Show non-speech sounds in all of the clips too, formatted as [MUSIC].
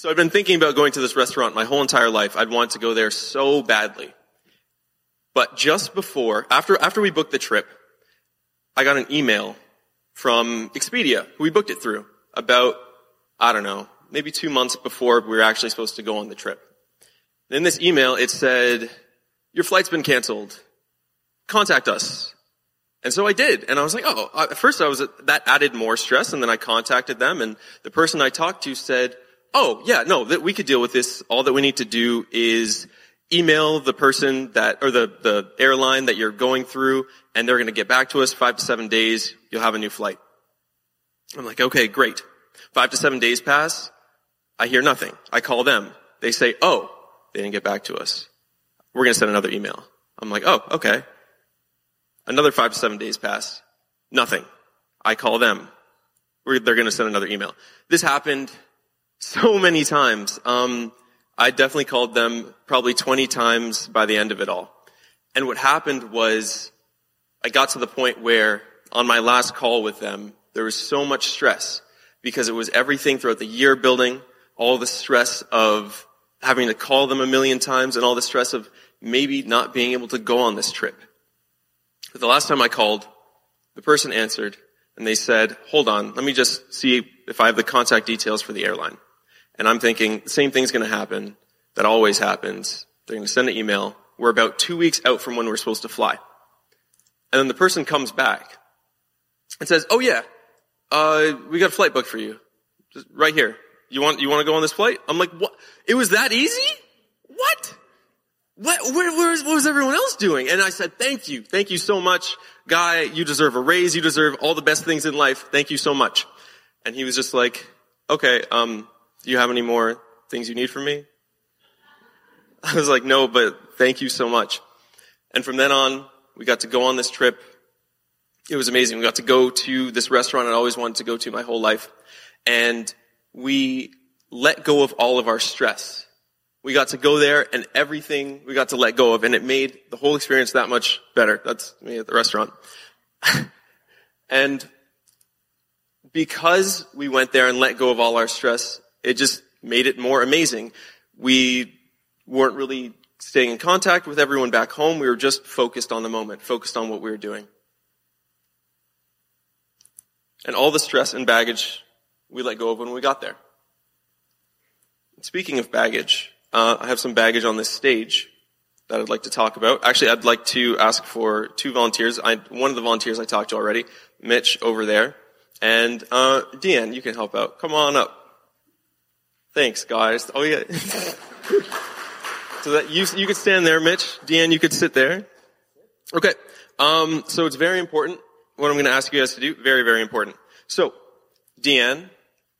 So I've been thinking about going to this restaurant my whole entire life. I'd want to go there so badly. But just before, after, after we booked the trip, I got an email from Expedia, who we booked it through, about, I don't know, maybe two months before we were actually supposed to go on the trip. In this email, it said, your flight's been canceled. Contact us. And so I did. And I was like, oh, at first I was, that added more stress. And then I contacted them and the person I talked to said, oh, yeah, no, that we could deal with this. All that we need to do is email the person that, or the, the airline that you're going through, and they're going to get back to us five to seven days. You'll have a new flight. I'm like, okay, great. Five to seven days pass. I hear nothing. I call them. They say, oh, they didn't get back to us. We're going to send another email. I'm like, oh, okay. Another five to seven days pass. Nothing. I call them. We're, they're going to send another email. This happened so many times. Um, I definitely called them probably 20 times by the end of it all. And what happened was I got to the point where on my last call with them, there was so much stress because it was everything throughout the year building, all the stress of having to call them a million times and all the stress of maybe not being able to go on this trip. But the last time I called, the person answered and they said, hold on, let me just see if I have the contact details for the airline. And I'm thinking, the same thing's going to happen that always happens. They're going to send an email. We're about two weeks out from when we're supposed to fly. And then the person comes back and says, oh yeah, uh, we got a flight booked for you. Just right here. You want, you want to go on this flight? I'm like, what? It was that easy? What? What, where, where is, what was everyone else doing? And I said, thank you. Thank you so much. Guy, you deserve a raise. You deserve all the best things in life. Thank you so much. And he was just like, okay, um, do you have any more things you need from me? I was like, no, but thank you so much. And from then on, we got to go on this trip. It was amazing. We got to go to this restaurant I always wanted to go to my whole life. And we let go of all of our stress. We got to go there and everything we got to let go of and it made the whole experience that much better. That's me at the restaurant. [LAUGHS] and because we went there and let go of all our stress, it just made it more amazing. We weren't really staying in contact with everyone back home. We were just focused on the moment, focused on what we were doing. And all the stress and baggage we let go of when we got there. Speaking of baggage, uh, I have some baggage on this stage that I'd like to talk about. Actually, I'd like to ask for two volunteers. I, one of the volunteers I talked to already, Mitch over there, and uh, Deanne, you can help out. Come on up. Thanks, guys. Oh yeah. so that you you could stand there, Mitch. Deanne, you could sit there. Okay. Um, so it's very important. What I'm going to ask you guys to do, very very important. So, Deanne,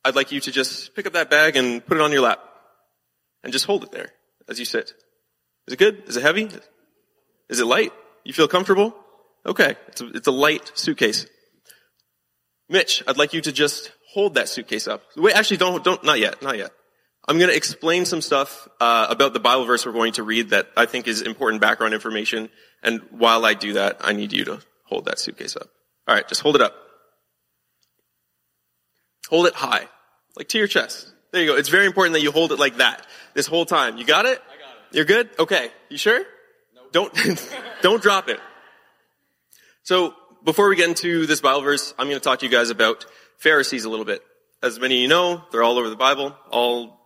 I'd like you to just pick up that bag and put it on your lap, and just hold it there as you sit. Is it good? Is it heavy? Is it light? You feel comfortable? Okay. It's a, it's a light suitcase. Mitch, I'd like you to just hold that suitcase up. Wait, actually don't, don't, not yet, not yet. I'm going to explain some stuff uh, about the Bible verse we're going to read that I think is important background information. And while I do that, I need you to hold that suitcase up. All right, just hold it up. Hold it high, like to your chest. There you go. It's very important that you hold it like that this whole time. You got it? I got it. You're good? Okay. You sure? Nope. Don't [LAUGHS] don't drop it. So before we get into this Bible verse, I'm going to talk to you guys about Pharisees a little bit. As many of you know, they're all over the Bible, all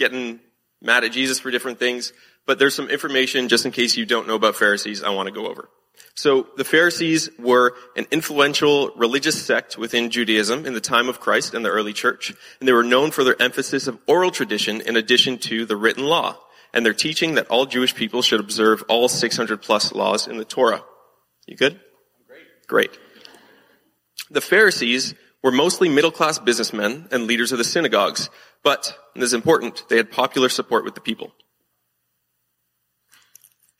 getting mad at Jesus for different things. But there's some information just in case you don't know about Pharisees I want to go over. So the Pharisees were an influential religious sect within Judaism in the time of Christ and the early church. And they were known for their emphasis of oral tradition in addition to the written law and their teaching that all Jewish people should observe all 600 plus laws in the Torah. You good? Great. Great. The Pharisees were mostly middle class businessmen and leaders of the synagogues, but, and this is important, they had popular support with the people.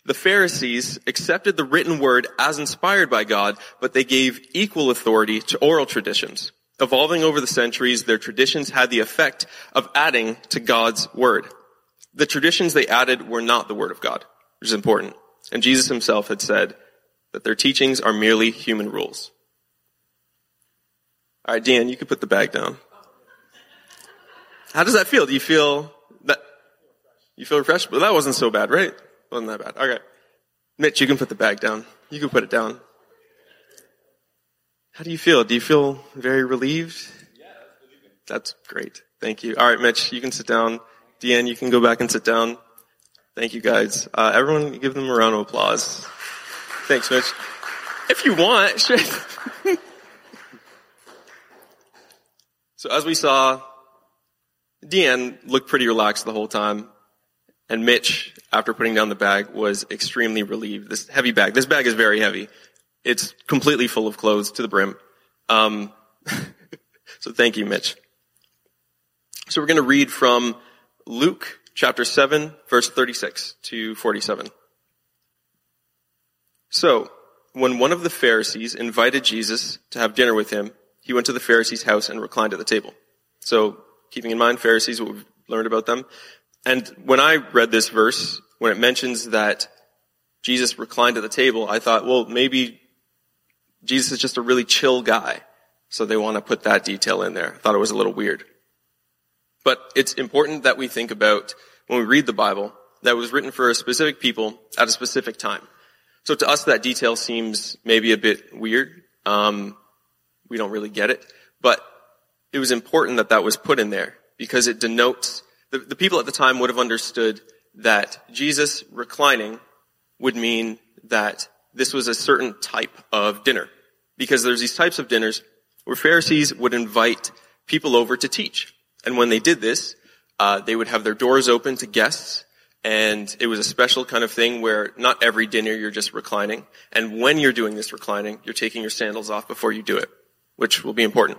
The Pharisees accepted the written word as inspired by God, but they gave equal authority to oral traditions. Evolving over the centuries, their traditions had the effect of adding to God's word. The traditions they added were not the word of God, which is important. And Jesus himself had said that their teachings are merely human rules. All right, Dan, you can put the bag down. How does that feel? Do you feel that, you feel refreshed? But that wasn't so bad, right? Wasn't that bad. Okay. Mitch, you can put the bag down. You can put it down. How do you feel? Do you feel very relieved? Yeah, that's great. Thank you. All right, Mitch, you can sit down. Deanne, you can go back and sit down. Thank you, guys. Uh, everyone, give them a round of applause. Thanks, Mitch. If you want, [LAUGHS] [LAUGHS] so as we saw, Deanne looked pretty relaxed the whole time. And Mitch, after putting down the bag, was extremely relieved. This heavy bag, this bag is very heavy. It's completely full of clothes to the brim. Um, [LAUGHS] so thank you, Mitch. So we're going to read from Luke chapter 7, verse 36 to 47. So, when one of the Pharisees invited Jesus to have dinner with him, he went to the Pharisee's house and reclined at the table. So, keeping in mind Pharisees, what we've learned about them. And when I read this verse, when it mentions that Jesus reclined at the table, I thought, well, maybe Jesus is just a really chill guy. So they want to put that detail in there. I thought it was a little weird. But it's important that we think about when we read the Bible that was written for a specific people at a specific time. So to us, that detail seems maybe a bit weird. Um, we don't really get it, but it was important that that was put in there because it denotes the, the people at the time would have understood that Jesus reclining would mean that this was a certain type of dinner because there's these types of dinners where Pharisees would invite people over to teach. And when they did this, uh, they would have their doors open to guests, and it was a special kind of thing where not every dinner you're just reclining, and when you're doing this reclining, you're taking your sandals off before you do it, which will be important.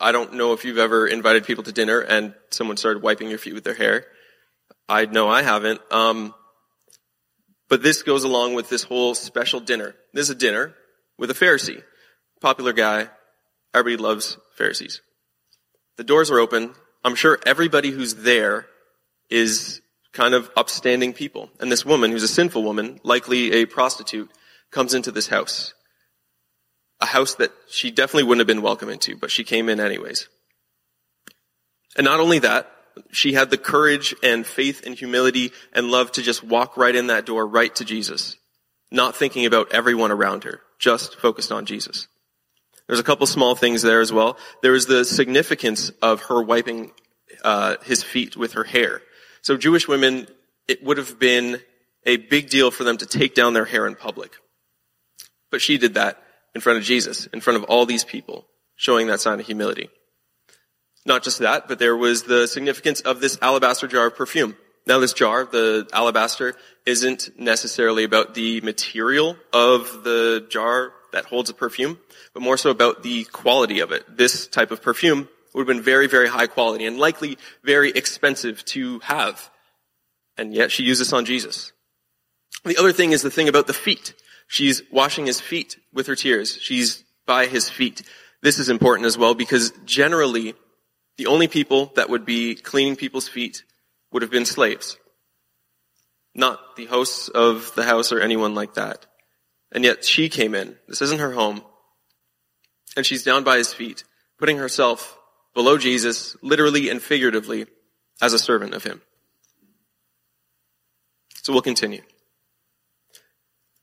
I don't know if you've ever invited people to dinner and someone started wiping your feet with their hair. I know I haven't. Um, but this goes along with this whole special dinner. This is a dinner with a Pharisee, popular guy. Everybody loves Pharisees. The doors are open. I'm sure everybody who's there is kind of upstanding people. And this woman, who's a sinful woman, likely a prostitute, comes into this house. A house that she definitely wouldn't have been welcome into, but she came in anyways. And not only that, she had the courage and faith and humility and love to just walk right in that door, right to Jesus. Not thinking about everyone around her, just focused on Jesus. There's a couple small things there as well. There was the significance of her wiping uh, his feet with her hair. So Jewish women, it would have been a big deal for them to take down their hair in public. But she did that in front of Jesus, in front of all these people, showing that sign of humility. Not just that, but there was the significance of this alabaster jar of perfume. Now this jar, the alabaster, isn't necessarily about the material of the jar that holds a perfume, but more so about the quality of it. This type of perfume would have been very, very high quality and likely very expensive to have. And yet she used this on Jesus. The other thing is the thing about the feet. She's washing his feet with her tears. She's by his feet. This is important as well because generally the only people that would be cleaning people's feet would have been slaves. Not the hosts of the house or anyone like that. And yet she came in. This isn't her home. And she's down by his feet, putting herself below Jesus, literally and figuratively, as a servant of him. So we'll continue.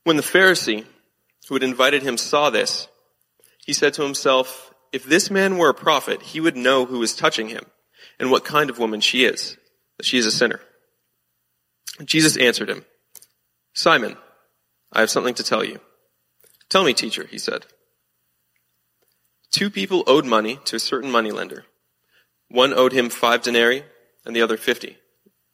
When the Pharisee who had invited him saw this, he said to himself, if this man were a prophet, he would know who is touching him and what kind of woman she is, that she is a sinner. Jesus answered him, Simon, I have something to tell you. Tell me, teacher, he said. Two people owed money to a certain moneylender. One owed him five denarii and the other fifty.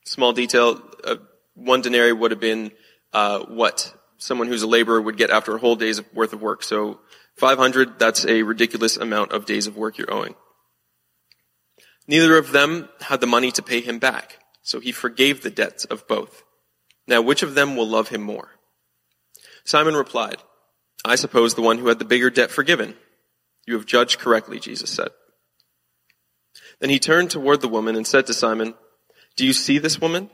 Small detail, uh, one denarii would have been uh, what someone who's a laborer would get after a whole day's worth of work. So 500, that's a ridiculous amount of days of work you're owing. Neither of them had the money to pay him back, so he forgave the debts of both. Now which of them will love him more? Simon replied, I suppose the one who had the bigger debt forgiven. You have judged correctly, Jesus said. Then he turned toward the woman and said to Simon, Do you see this woman?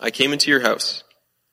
I came into your house.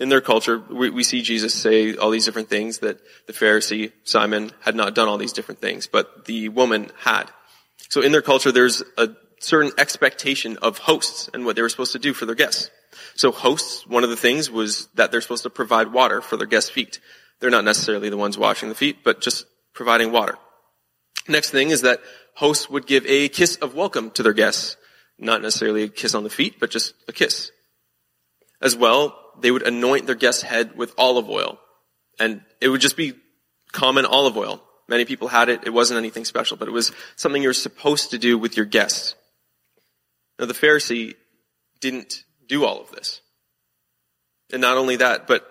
in their culture, we, we, see Jesus say all these different things that the Pharisee, Simon, had not done all these different things, but the woman had. So in their culture, there's a certain expectation of hosts and what they were supposed to do for their guests. So hosts, one of the things was that they're supposed to provide water for their guests' feet. They're not necessarily the ones washing the feet, but just providing water. Next thing is that hosts would give a kiss of welcome to their guests. Not necessarily a kiss on the feet, but just a kiss. As well, they would anoint their guest's head with olive oil. And it would just be common olive oil. Many people had it. It wasn't anything special, but it was something you were supposed to do with your guests. Now the Pharisee didn't do all of this. And not only that, but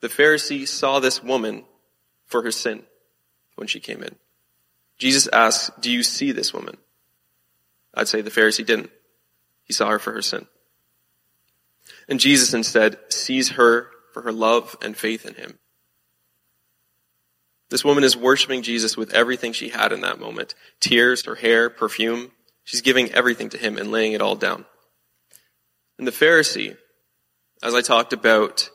the Pharisee saw this woman for her sin when she came in. Jesus asks, do you see this woman? I'd say the Pharisee didn't. He saw her for her sin. And Jesus instead sees her for her love and faith in him. This woman is worshiping Jesus with everything she had in that moment. Tears, her hair, perfume. She's giving everything to him and laying it all down. And the Pharisee, as I talked about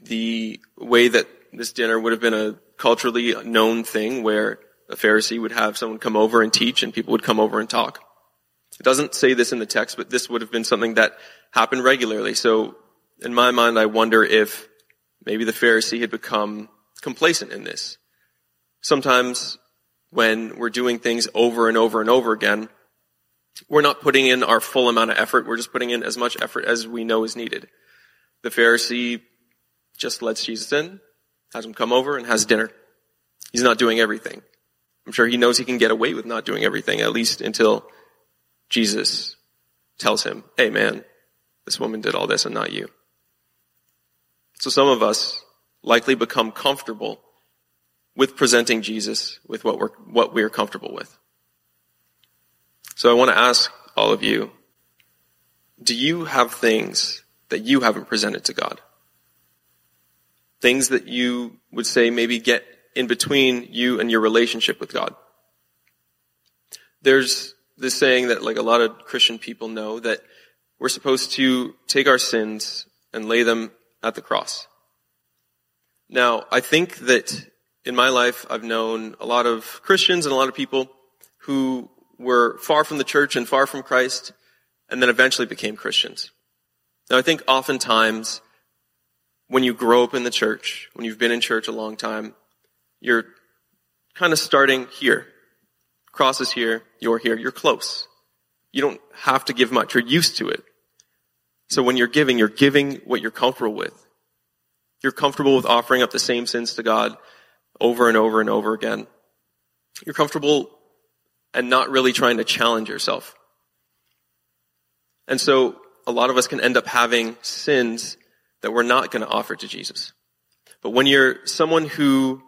the way that this dinner would have been a culturally known thing where a Pharisee would have someone come over and teach and people would come over and talk. It doesn't say this in the text, but this would have been something that happened regularly. So in my mind, I wonder if maybe the Pharisee had become complacent in this. Sometimes when we're doing things over and over and over again, we're not putting in our full amount of effort. We're just putting in as much effort as we know is needed. The Pharisee just lets Jesus in, has him come over and has dinner. He's not doing everything. I'm sure he knows he can get away with not doing everything, at least until Jesus tells him, hey man, this woman did all this and not you. So some of us likely become comfortable with presenting Jesus with what we're, what we're comfortable with. So I want to ask all of you, do you have things that you haven't presented to God? Things that you would say maybe get in between you and your relationship with God. There's this saying that like a lot of Christian people know that we're supposed to take our sins and lay them at the cross. Now, I think that in my life, I've known a lot of Christians and a lot of people who were far from the church and far from Christ and then eventually became Christians. Now, I think oftentimes when you grow up in the church, when you've been in church a long time, you're kind of starting here. Cross is here, you're here, you're close. You don't have to give much, you're used to it. So when you're giving, you're giving what you're comfortable with. You're comfortable with offering up the same sins to God over and over and over again. You're comfortable and not really trying to challenge yourself. And so a lot of us can end up having sins that we're not going to offer to Jesus. But when you're someone who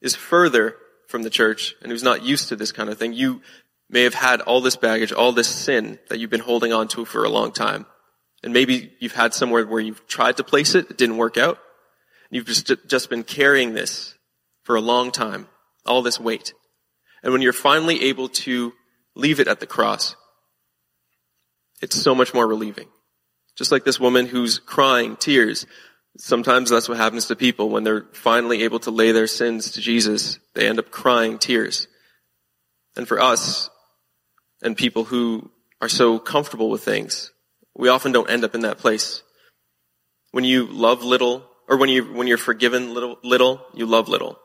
is further from the church and who's not used to this kind of thing, you may have had all this baggage, all this sin that you've been holding on to for a long time. And maybe you've had somewhere where you've tried to place it, it didn't work out. You've just, just been carrying this for a long time, all this weight. And when you're finally able to leave it at the cross, it's so much more relieving. Just like this woman who's crying tears, Sometimes that's what happens to people when they're finally able to lay their sins to Jesus. They end up crying tears. And for us, and people who are so comfortable with things, we often don't end up in that place. When you love little, or when you, when you're forgiven little, little, you love little.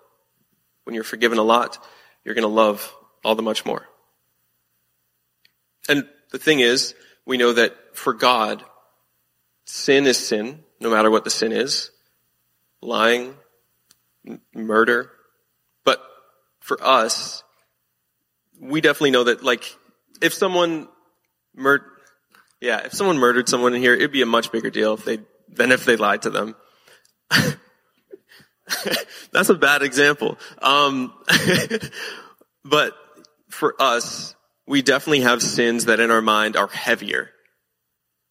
When you're forgiven a lot, you're gonna love all the much more. And the thing is, we know that for God, sin is sin, no matter what the sin is. Lying, m- murder. But for us, we definitely know that like, if someone murdered, yeah, if someone murdered someone in here, it'd be a much bigger deal if they, than if they lied to them. [LAUGHS] That's a bad example. Um, [LAUGHS] but for us, we definitely have sins that in our mind are heavier.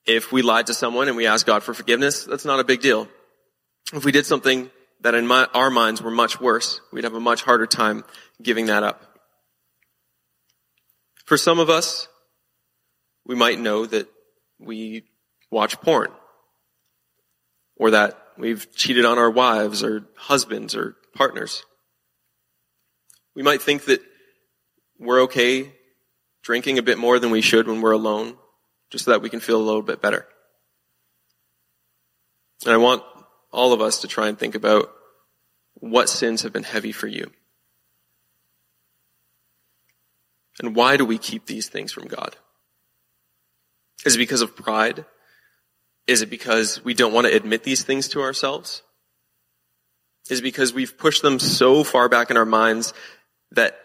If we lied to someone and we ask God for forgiveness, that's not a big deal. If we did something that in my, our minds were much worse, we'd have a much harder time giving that up. For some of us, we might know that we watch porn or that we've cheated on our wives or husbands or partners. We might think that we're okay drinking a bit more than we should when we're alone, just so that we can feel a little bit better. And I want all of us to try and think about what sins have been heavy for you. And why do we keep these things from God? Is it because of pride? Is it because we don't want to admit these things to ourselves? Is it because we've pushed them so far back in our minds that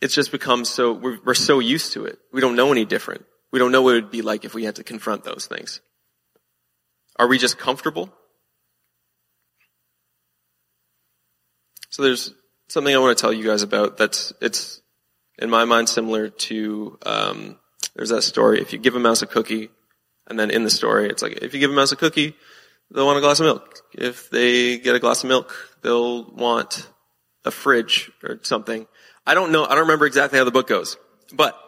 it's just become so, we're, we're so used to it. We don't know any different. We don't know what it would be like if we had to confront those things. Are we just comfortable? So there's something I want to tell you guys about that's, it's, in my mind, similar to, um, there's that story. If you give a mouse a cookie, and then in the story, it's like, if you give a mouse a cookie, they'll want a glass of milk. If they get a glass of milk, they'll want a fridge or something. I don't know, I don't remember exactly how the book goes, but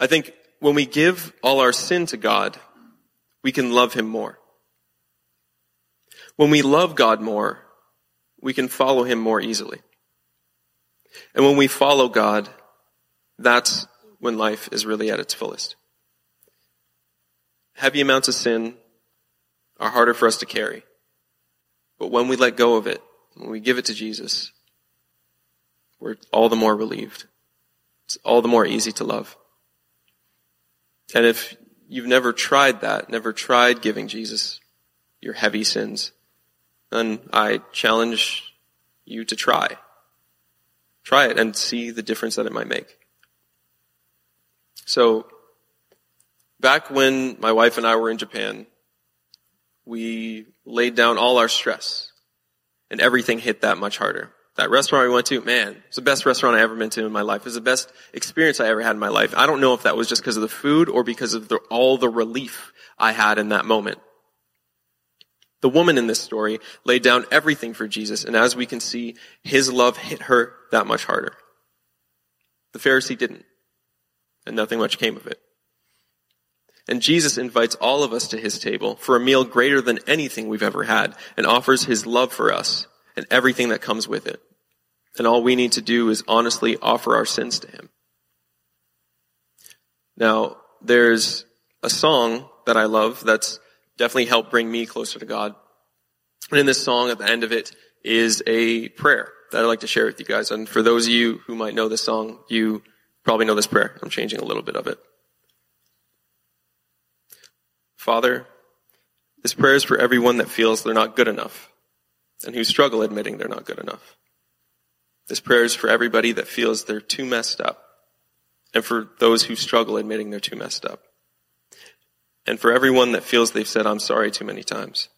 I think when we give all our sin to God, we can love Him more. When we love God more, we can follow Him more easily. And when we follow God, that's when life is really at its fullest. Heavy amounts of sin are harder for us to carry. But when we let go of it, when we give it to Jesus, we're all the more relieved. It's all the more easy to love. And if you've never tried that, never tried giving Jesus your heavy sins, then I challenge you to try. Try it and see the difference that it might make. So, back when my wife and I were in Japan, we laid down all our stress and everything hit that much harder. That restaurant we went to, man, it's the best restaurant I ever been to in my life. It was the best experience I ever had in my life. I don't know if that was just because of the food or because of the, all the relief I had in that moment. The woman in this story laid down everything for Jesus, and as we can see, his love hit her that much harder. The Pharisee didn't, and nothing much came of it. And Jesus invites all of us to his table for a meal greater than anything we've ever had, and offers his love for us and everything that comes with it. And all we need to do is honestly offer our sins to him. Now, there's a song that I love that's definitely helped bring me closer to God. And in this song, at the end of it, is a prayer that I'd like to share with you guys. And for those of you who might know this song, you probably know this prayer. I'm changing a little bit of it. Father, this prayer is for everyone that feels they're not good enough and who struggle admitting they're not good enough. This prayer is for everybody that feels they're too messed up and for those who struggle admitting they're too messed up. And for everyone that feels they've said, I'm sorry too many times.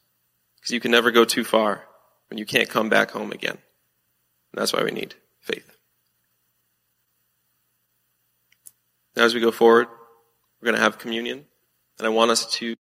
Because you can never go too far when you can't come back home again. And that's why we need faith. Now as we go forward, we're going to have communion. And I want us to